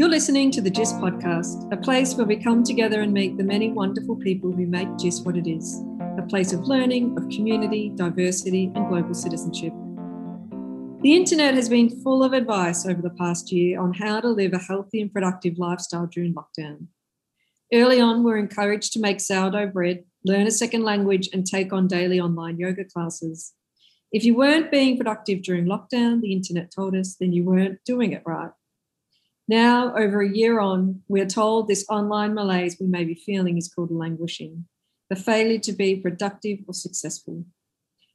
You're listening to the JIS podcast, a place where we come together and meet the many wonderful people who make JIS what it is a place of learning, of community, diversity, and global citizenship. The internet has been full of advice over the past year on how to live a healthy and productive lifestyle during lockdown. Early on, we're encouraged to make sourdough bread, learn a second language, and take on daily online yoga classes. If you weren't being productive during lockdown, the internet told us, then you weren't doing it right. Now, over a year on, we're told this online malaise we may be feeling is called languishing, the failure to be productive or successful.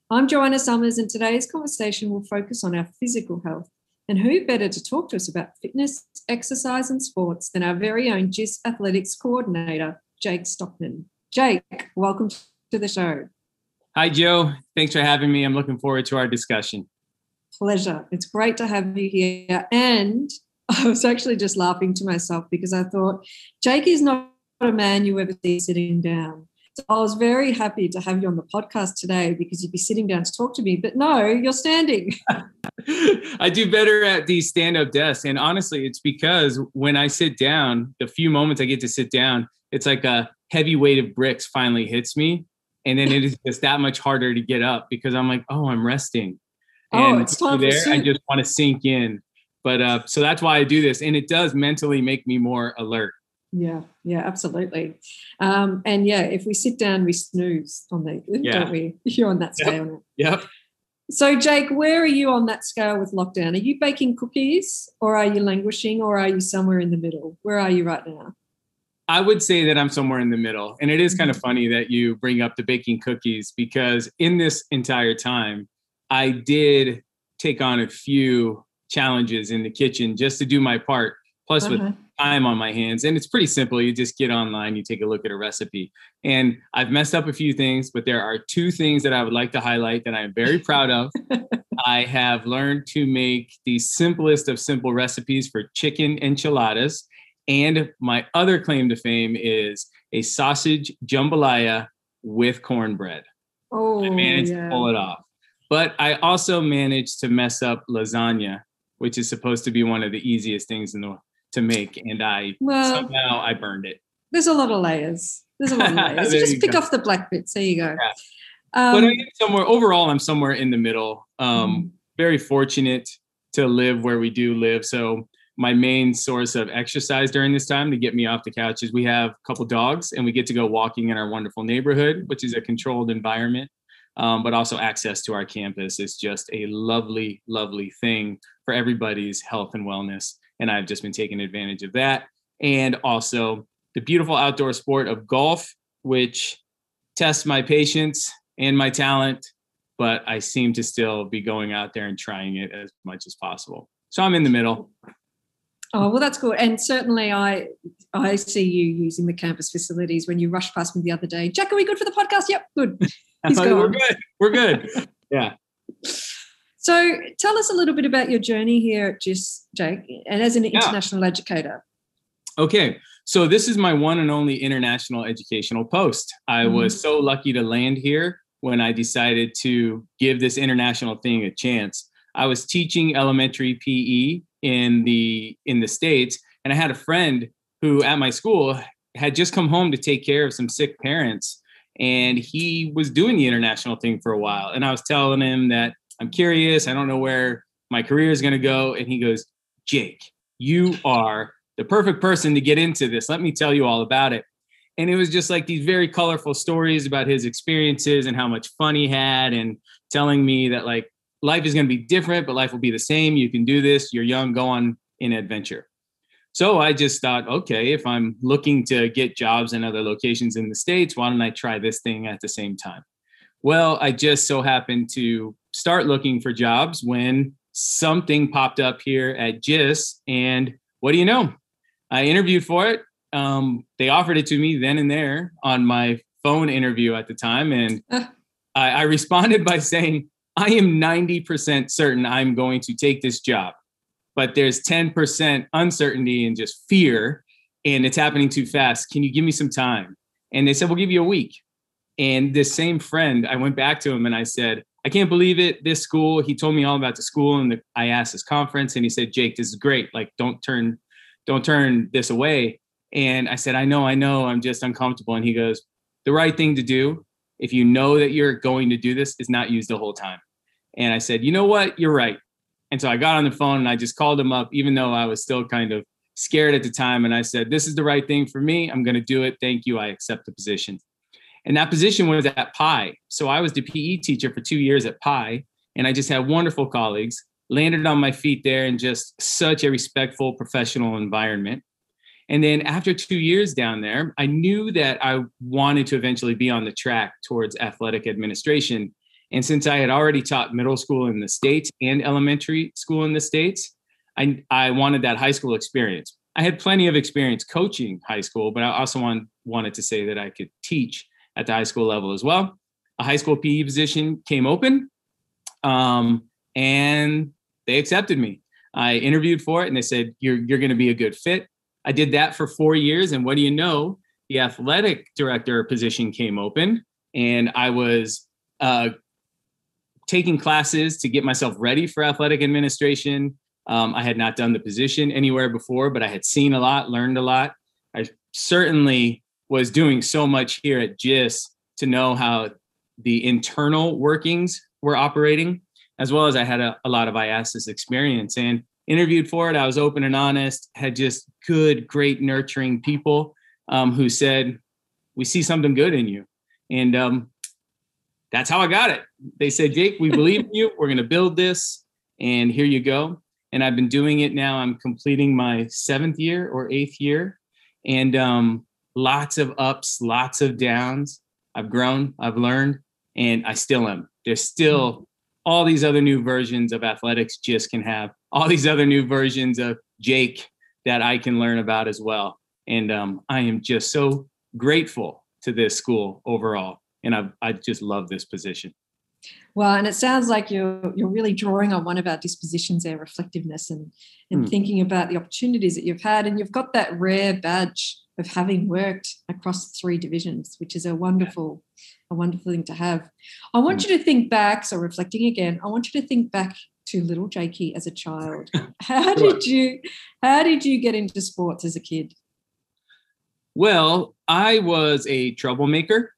I'm Joanna Sommers, and today's conversation will focus on our physical health. And who better to talk to us about fitness, exercise, and sports than our very own JIS athletics coordinator, Jake Stockman. Jake, welcome to the show. Hi, Joe. Thanks for having me. I'm looking forward to our discussion. Pleasure. It's great to have you here. And I was actually just laughing to myself because I thought Jake is not a man you ever see sitting down. So I was very happy to have you on the podcast today because you'd be sitting down to talk to me. But no, you're standing. I do better at these stand up desks. And honestly, it's because when I sit down, the few moments I get to sit down, it's like a heavy weight of bricks finally hits me and then it is just that much harder to get up because I'm like, oh, I'm resting. Oh, it's time there. I just want to sink in. But uh, so that's why I do this, and it does mentally make me more alert. Yeah, yeah, absolutely. Um, and yeah, if we sit down, we snooze on the, yeah. don't we? You're on that scale. Yep. yep. So, Jake, where are you on that scale with lockdown? Are you baking cookies, or are you languishing, or are you somewhere in the middle? Where are you right now? I would say that I'm somewhere in the middle. And it is kind of mm-hmm. funny that you bring up the baking cookies because in this entire time, I did take on a few challenges in the kitchen just to do my part. Plus, uh-huh. with time on my hands, and it's pretty simple. You just get online, you take a look at a recipe. And I've messed up a few things, but there are two things that I would like to highlight that I am very proud of. I have learned to make the simplest of simple recipes for chicken enchiladas and my other claim to fame is a sausage jambalaya with cornbread. Oh, I managed yeah. to pull it off. But I also managed to mess up lasagna, which is supposed to be one of the easiest things in the to make, and I well, somehow I burned it. There's a lot of layers. There's a lot of layers. just pick go. off the black bits. There you go. Yeah. Um, but I am somewhere overall. I'm somewhere in the middle. Um, mm-hmm. Very fortunate to live where we do live. So my main source of exercise during this time to get me off the couch is we have a couple dogs and we get to go walking in our wonderful neighborhood, which is a controlled environment, um, but also access to our campus is just a lovely, lovely thing for everybody's health and wellness. And I've just been taking advantage of that. And also the beautiful outdoor sport of golf, which tests my patience and my talent, but I seem to still be going out there and trying it as much as possible. So I'm in the middle. Oh well, that's cool, And certainly, I I see you using the campus facilities when you rushed past me the other day. Jack, are we good for the podcast? Yep, good. He's We're good. We're good. yeah. So, tell us a little bit about your journey here at JIS, Jake, and as an international educator. Okay, so this is my one and only international educational post. I mm was so lucky to land here when I decided to give this international thing a chance. I was teaching elementary PE in the in the states and i had a friend who at my school had just come home to take care of some sick parents and he was doing the international thing for a while and i was telling him that i'm curious i don't know where my career is going to go and he goes jake you are the perfect person to get into this let me tell you all about it and it was just like these very colorful stories about his experiences and how much fun he had and telling me that like life is going to be different, but life will be the same. You can do this. You're young, go on in adventure. So I just thought, okay, if I'm looking to get jobs in other locations in the States, why don't I try this thing at the same time? Well, I just so happened to start looking for jobs when something popped up here at JIS. And what do you know? I interviewed for it. Um, they offered it to me then and there on my phone interview at the time. And I, I responded by saying, I am 90% certain I'm going to take this job, but there's 10% uncertainty and just fear, and it's happening too fast. Can you give me some time? And they said, We'll give you a week. And this same friend, I went back to him and I said, I can't believe it. This school, he told me all about the school and the, I asked his conference and he said, Jake, this is great. Like, don't turn don't turn this away. And I said, I know, I know, I'm just uncomfortable. And he goes, the right thing to do, if you know that you're going to do this, is not use the whole time. And I said, you know what? You're right. And so I got on the phone and I just called him up, even though I was still kind of scared at the time. And I said, this is the right thing for me. I'm going to do it. Thank you. I accept the position. And that position was at Pi. So I was the PE teacher for two years at Pi. And I just had wonderful colleagues, landed on my feet there in just such a respectful professional environment. And then after two years down there, I knew that I wanted to eventually be on the track towards athletic administration. And since I had already taught middle school in the States and elementary school in the States, I, I wanted that high school experience. I had plenty of experience coaching high school, but I also want, wanted to say that I could teach at the high school level as well. A high school PE position came open, um, and they accepted me. I interviewed for it, and they said, "You're you're going to be a good fit." I did that for four years, and what do you know? The athletic director position came open, and I was uh, taking classes to get myself ready for athletic administration. Um, I had not done the position anywhere before, but I had seen a lot, learned a lot. I certainly was doing so much here at JIS to know how the internal workings were operating, as well as I had a, a lot of IASAS experience and interviewed for it. I was open and honest, had just good, great, nurturing people um, who said, We see something good in you. And um, that's how I got it. They said, Jake, we believe in you. We're going to build this. And here you go. And I've been doing it now. I'm completing my seventh year or eighth year. And um, lots of ups, lots of downs. I've grown, I've learned, and I still am. There's still all these other new versions of athletics just can have, all these other new versions of Jake that I can learn about as well. And um, I am just so grateful to this school overall. And I, I just love this position. Well, and it sounds like you're you're really drawing on one of our dispositions there, reflectiveness and and mm. thinking about the opportunities that you've had. And you've got that rare badge of having worked across three divisions, which is a wonderful, a wonderful thing to have. I want mm. you to think back, so reflecting again, I want you to think back to little Jakey as a child. How did you how did you get into sports as a kid? Well, I was a troublemaker.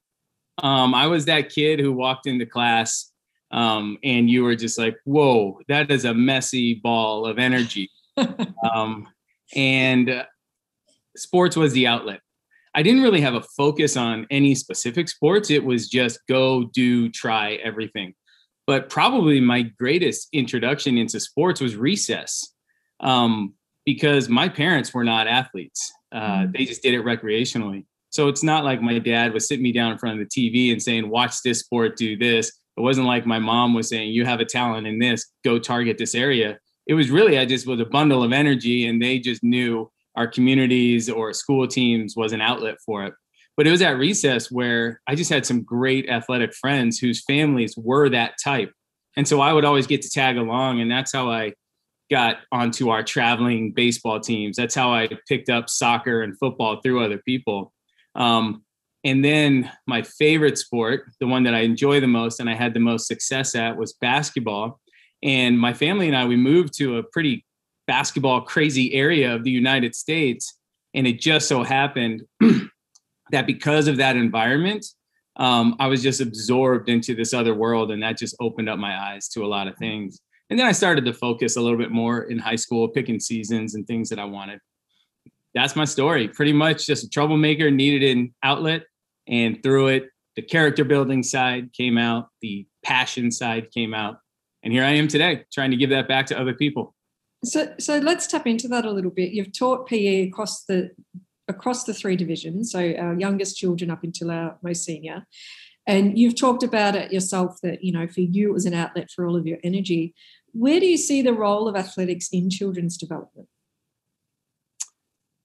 Um, I was that kid who walked into class um, and you were just like, whoa, that is a messy ball of energy. um, and sports was the outlet. I didn't really have a focus on any specific sports. It was just go, do, try everything. But probably my greatest introduction into sports was recess um, because my parents were not athletes. Uh, mm. They just did it recreationally. So it's not like my dad was sitting me down in front of the TV and saying, watch this sport, do this. It wasn't like my mom was saying, you have a talent in this, go target this area. It was really, I just was a bundle of energy and they just knew our communities or school teams was an outlet for it. But it was at recess where I just had some great athletic friends whose families were that type. And so I would always get to tag along. And that's how I got onto our traveling baseball teams. That's how I picked up soccer and football through other people. Um, and then my favorite sport, the one that I enjoy the most and I had the most success at, was basketball. And my family and I, we moved to a pretty basketball crazy area of the United States. And it just so happened that because of that environment, um, I was just absorbed into this other world. And that just opened up my eyes to a lot of things. And then I started to focus a little bit more in high school, picking seasons and things that I wanted. That's my story. Pretty much just a troublemaker, needed an outlet. And through it, the character building side came out, the passion side came out. And here I am today, trying to give that back to other people. So, so let's tap into that a little bit. You've taught PE across the across the three divisions, so our youngest children up until our most senior, and you've talked about it yourself that you know for you it was an outlet for all of your energy. Where do you see the role of athletics in children's development?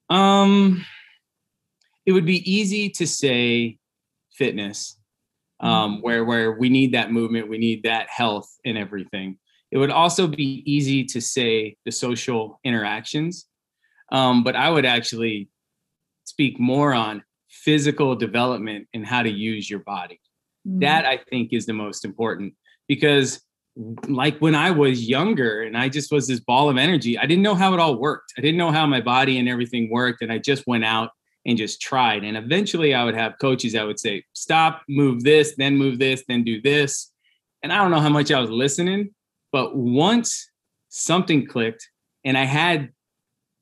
Um, it would be easy to say fitness, um, mm-hmm. where where we need that movement, we need that health and everything. It would also be easy to say the social interactions, um, but I would actually speak more on physical development and how to use your body. Mm. That I think is the most important because like when I was younger and I just was this ball of energy. I didn't know how it all worked. I didn't know how my body and everything worked. And I just went out and just tried. And eventually I would have coaches that would say, stop, move this, then move this, then do this. And I don't know how much I was listening, but once something clicked and I had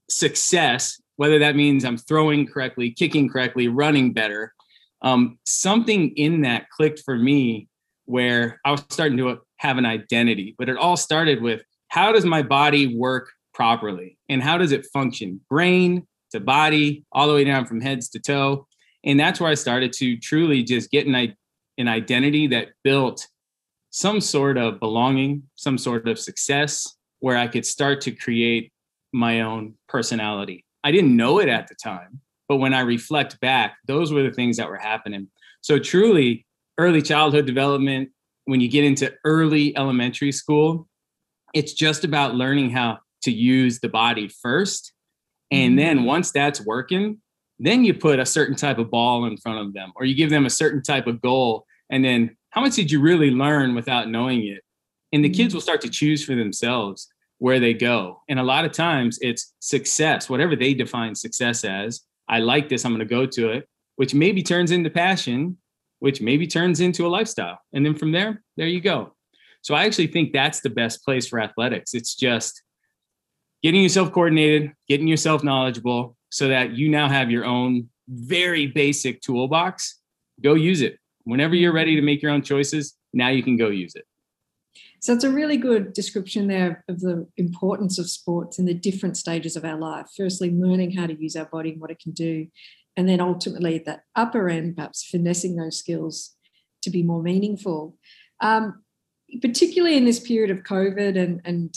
success, whether that means I'm throwing correctly, kicking correctly, running better, um, something in that clicked for me where I was starting to have an identity. But it all started with how does my body work properly and how does it function? Brain to body, all the way down from heads to toe. And that's where I started to truly just get an, an identity that built some sort of belonging, some sort of success, where I could start to create my own personality. I didn't know it at the time, but when I reflect back, those were the things that were happening. So, truly, early childhood development, when you get into early elementary school, it's just about learning how to use the body first. And then mm-hmm. once that's working, then you put a certain type of ball in front of them or you give them a certain type of goal. And then how much did you really learn without knowing it? And the kids mm-hmm. will start to choose for themselves where they go. And a lot of times it's success, whatever they define success as. I like this, I'm going to go to it, which maybe turns into passion which maybe turns into a lifestyle. And then from there, there you go. So I actually think that's the best place for athletics. It's just getting yourself coordinated, getting yourself knowledgeable so that you now have your own very basic toolbox. Go use it. Whenever you're ready to make your own choices, now you can go use it. So it's a really good description there of the importance of sports in the different stages of our life. Firstly, learning how to use our body and what it can do and then ultimately at that upper end, perhaps finessing those skills to be more meaningful. Um, particularly in this period of COVID, and and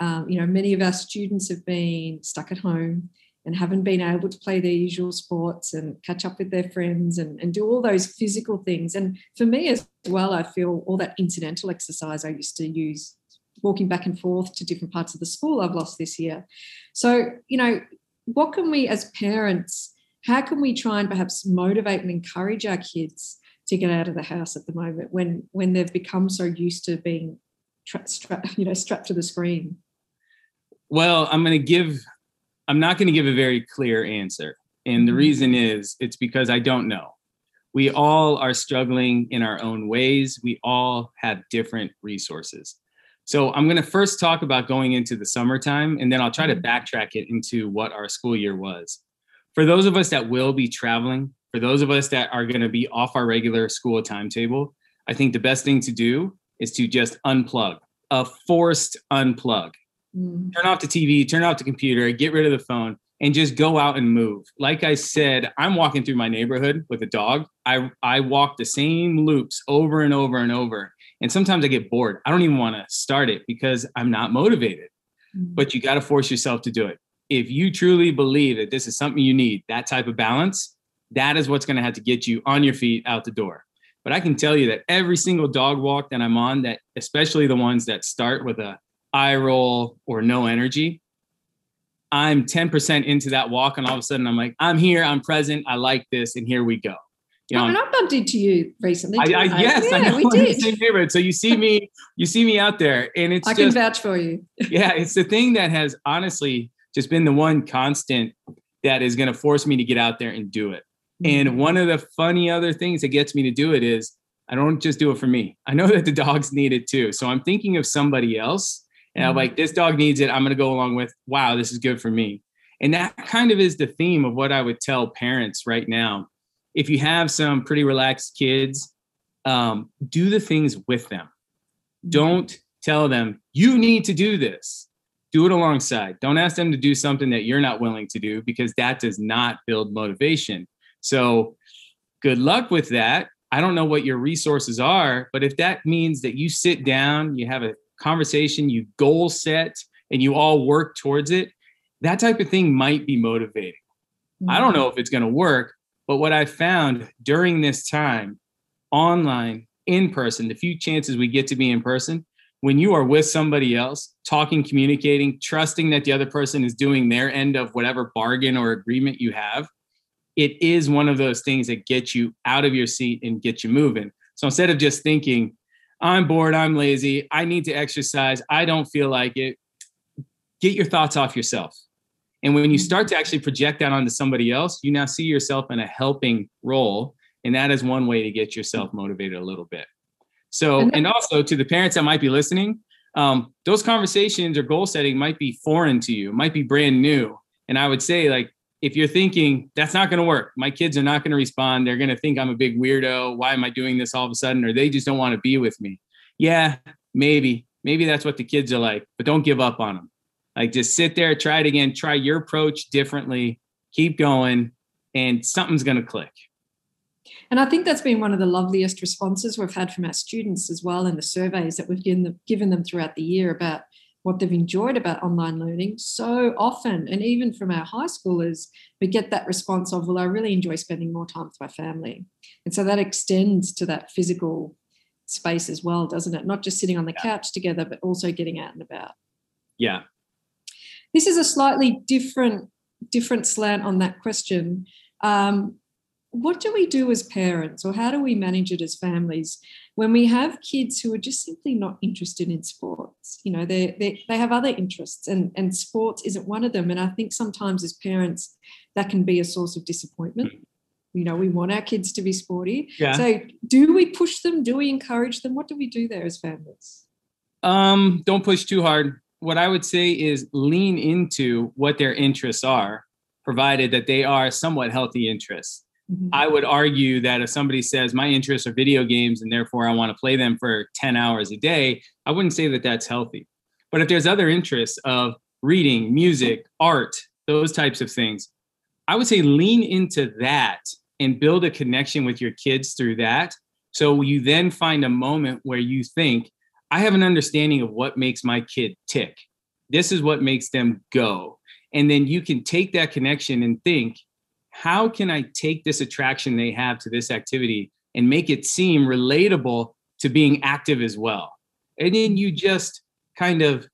um, you know many of our students have been stuck at home and haven't been able to play their usual sports and catch up with their friends and, and do all those physical things. And for me as well, I feel all that incidental exercise I used to use walking back and forth to different parts of the school I've lost this year. So, you know, what can we as parents how can we try and perhaps motivate and encourage our kids to get out of the house at the moment when when they've become so used to being tra- stra- you know strapped to the screen well i'm going to give i'm not going to give a very clear answer and the mm-hmm. reason is it's because i don't know we all are struggling in our own ways we all have different resources so i'm going to first talk about going into the summertime and then i'll try to mm-hmm. backtrack it into what our school year was for those of us that will be traveling, for those of us that are going to be off our regular school timetable, I think the best thing to do is to just unplug, a forced unplug. Mm. Turn off the TV, turn off the computer, get rid of the phone, and just go out and move. Like I said, I'm walking through my neighborhood with a dog. I, I walk the same loops over and over and over. And sometimes I get bored. I don't even want to start it because I'm not motivated. Mm. But you got to force yourself to do it if you truly believe that this is something you need, that type of balance, that is what's going to have to get you on your feet out the door. But I can tell you that every single dog walk that I'm on, that especially the ones that start with a eye roll or no energy, I'm 10% into that walk, and all of a sudden I'm like, I'm here, I'm present, I like this, and here we go. You know, and I bumped into you recently. I, I, yes, yeah, I know. we did. same neighborhood. So you see me, you see me out there, and it's. I just, can vouch for you. yeah, it's the thing that has honestly just been the one constant that is going to force me to get out there and do it. Mm-hmm. And one of the funny other things that gets me to do it is I don't just do it for me. I know that the dogs need it too. So I'm thinking of somebody else and. I'm like, this dog needs it. I'm going to go along with, wow, this is good for me. And that kind of is the theme of what I would tell parents right now. If you have some pretty relaxed kids, um, do the things with them. Don't tell them, you need to do this do it alongside. Don't ask them to do something that you're not willing to do because that does not build motivation. So, good luck with that. I don't know what your resources are, but if that means that you sit down, you have a conversation, you goal set, and you all work towards it, that type of thing might be motivating. Mm-hmm. I don't know if it's going to work, but what I found during this time, online, in person, the few chances we get to be in person, when you are with somebody else, talking, communicating, trusting that the other person is doing their end of whatever bargain or agreement you have, it is one of those things that get you out of your seat and get you moving. So instead of just thinking, I'm bored, I'm lazy, I need to exercise, I don't feel like it. Get your thoughts off yourself. And when you start to actually project that onto somebody else, you now see yourself in a helping role. And that is one way to get yourself motivated a little bit. So, and also to the parents that might be listening, um, those conversations or goal setting might be foreign to you, might be brand new. And I would say, like, if you're thinking that's not going to work, my kids are not going to respond, they're going to think I'm a big weirdo. Why am I doing this all of a sudden? Or they just don't want to be with me. Yeah, maybe, maybe that's what the kids are like, but don't give up on them. Like, just sit there, try it again, try your approach differently, keep going, and something's going to click. And I think that's been one of the loveliest responses we've had from our students as well in the surveys that we've given them, throughout the year about what they've enjoyed about online learning so often. And even from our high schoolers, we get that response of, well, I really enjoy spending more time with my family. And so that extends to that physical space as well, doesn't it? Not just sitting on the yeah. couch together, but also getting out and about. Yeah. This is a slightly different different slant on that question. Um, what do we do as parents or how do we manage it as families when we have kids who are just simply not interested in sports? You know they they, they have other interests and and sports isn't one of them. And i think sometimes as parents that can be a source of disappointment. You know we want our kids to be sporty. Yeah. so do we push them? Do we encourage them? What do we do there as families? Um don't push too hard. What i would say is lean into what their interests are provided that they are somewhat healthy interests Mm-hmm. I would argue that if somebody says my interests are video games and therefore I want to play them for 10 hours a day, I wouldn't say that that's healthy. But if there's other interests of reading, music, art, those types of things, I would say lean into that and build a connection with your kids through that. So you then find a moment where you think, I have an understanding of what makes my kid tick. This is what makes them go. And then you can take that connection and think, how can I take this attraction they have to this activity and make it seem relatable to being active as well? And then you just kind of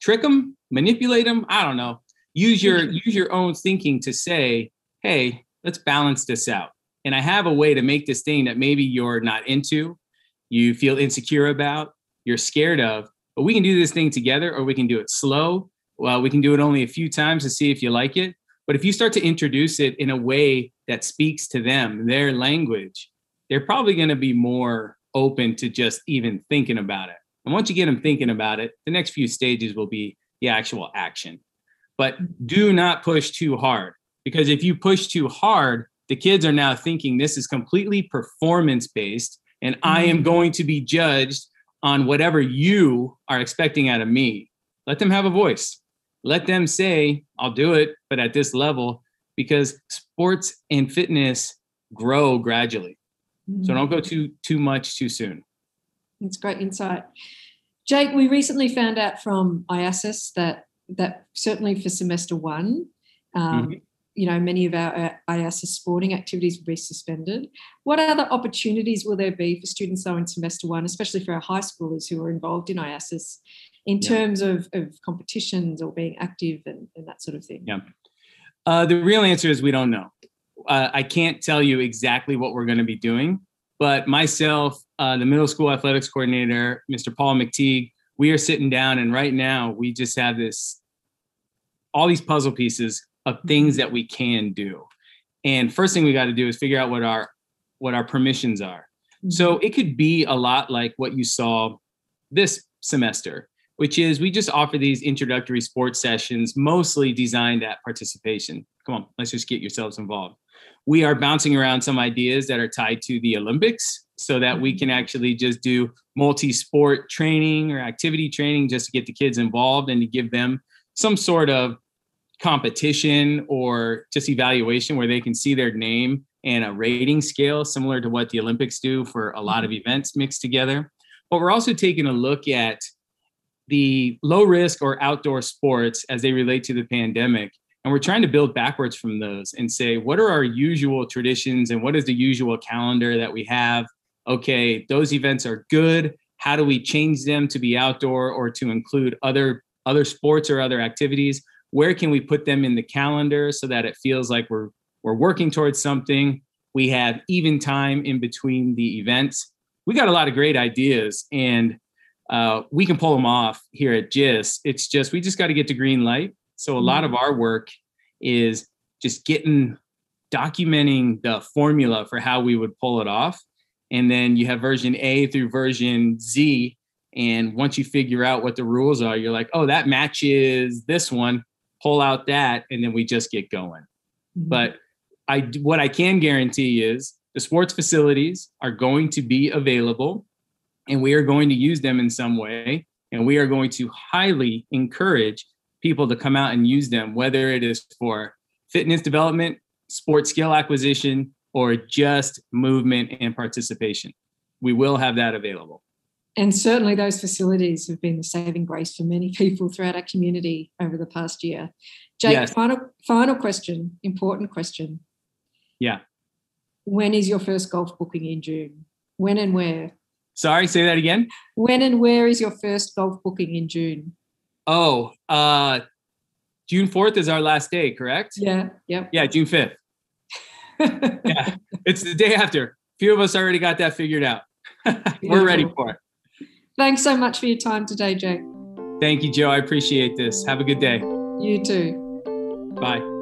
trick them, manipulate them. I don't know. Use your use your own thinking to say, hey, let's balance this out. And I have a way to make this thing that maybe you're not into, you feel insecure about, you're scared of, but we can do this thing together or we can do it slow. Well, we can do it only a few times to see if you like it. But if you start to introduce it in a way that speaks to them, their language, they're probably going to be more open to just even thinking about it. And once you get them thinking about it, the next few stages will be the actual action. But do not push too hard because if you push too hard, the kids are now thinking this is completely performance based and I am mm-hmm. going to be judged on whatever you are expecting out of me. Let them have a voice let them say, I'll do it, but at this level, because sports and fitness grow gradually. Mm-hmm. So don't go too too much too soon. That's great insight. Jake, we recently found out from IASAS that that certainly for semester one, um, mm-hmm. You know, many of our uh, IASAS sporting activities will be suspended. What other opportunities will there be for students though in semester one, especially for our high schoolers who are involved in IASAS in yeah. terms of, of competitions or being active and, and that sort of thing? Yeah. Uh, the real answer is we don't know. Uh, I can't tell you exactly what we're going to be doing, but myself, uh, the middle school athletics coordinator, Mr. Paul McTeague, we are sitting down and right now we just have this, all these puzzle pieces of things that we can do. And first thing we got to do is figure out what our what our permissions are. Mm-hmm. So it could be a lot like what you saw this semester which is we just offer these introductory sports sessions, mostly designed at participation. Come on, let's just get yourselves involved. We are bouncing around some ideas that are tied to the Olympics so that we can actually just do multi sport training or activity training just to get the kids involved and to give them some sort of competition or just evaluation where they can see their name and a rating scale similar to what the Olympics do for a lot of events mixed together. But we're also taking a look at the low risk or outdoor sports as they relate to the pandemic. And we're trying to build backwards from those and say, what are our usual traditions and what is the usual calendar that we have? Okay, those events are good. How do we change them to be outdoor or to include other other sports or other activities? Where can we put them in the calendar so that it feels like we're we're working towards something? We have even time in between the events we got a lot of great ideas and uh, we can pull them off here at JIS. It's just, we just got to get to green light. So a lot of our work is just getting, documenting the formula for how we would pull it off. And then you have version A through version Z. And once you figure out what the rules are, you're like, oh, that matches this one, pull out that, and then we just get going. Mm-hmm. But I, what I can guarantee is the sports facilities are going to be available and we are going to use them in some way. And we are going to highly encourage people to come out and use them, whether it is for fitness development, sports skill acquisition, or just movement and participation. We will have that available. And certainly, those facilities have been the saving grace for many people throughout our community over the past year. Jake, yes. final final question, important question. Yeah. When is your first golf booking in June? When and where? Sorry, say that again. When and where is your first golf booking in June? Oh, uh, June 4th is our last day, correct? Yeah, yep. Yeah, June 5th. yeah, it's the day after. A few of us already got that figured out. We're ready for it. Thanks so much for your time today, Jake. Thank you, Joe. I appreciate this. Have a good day. You too. Bye.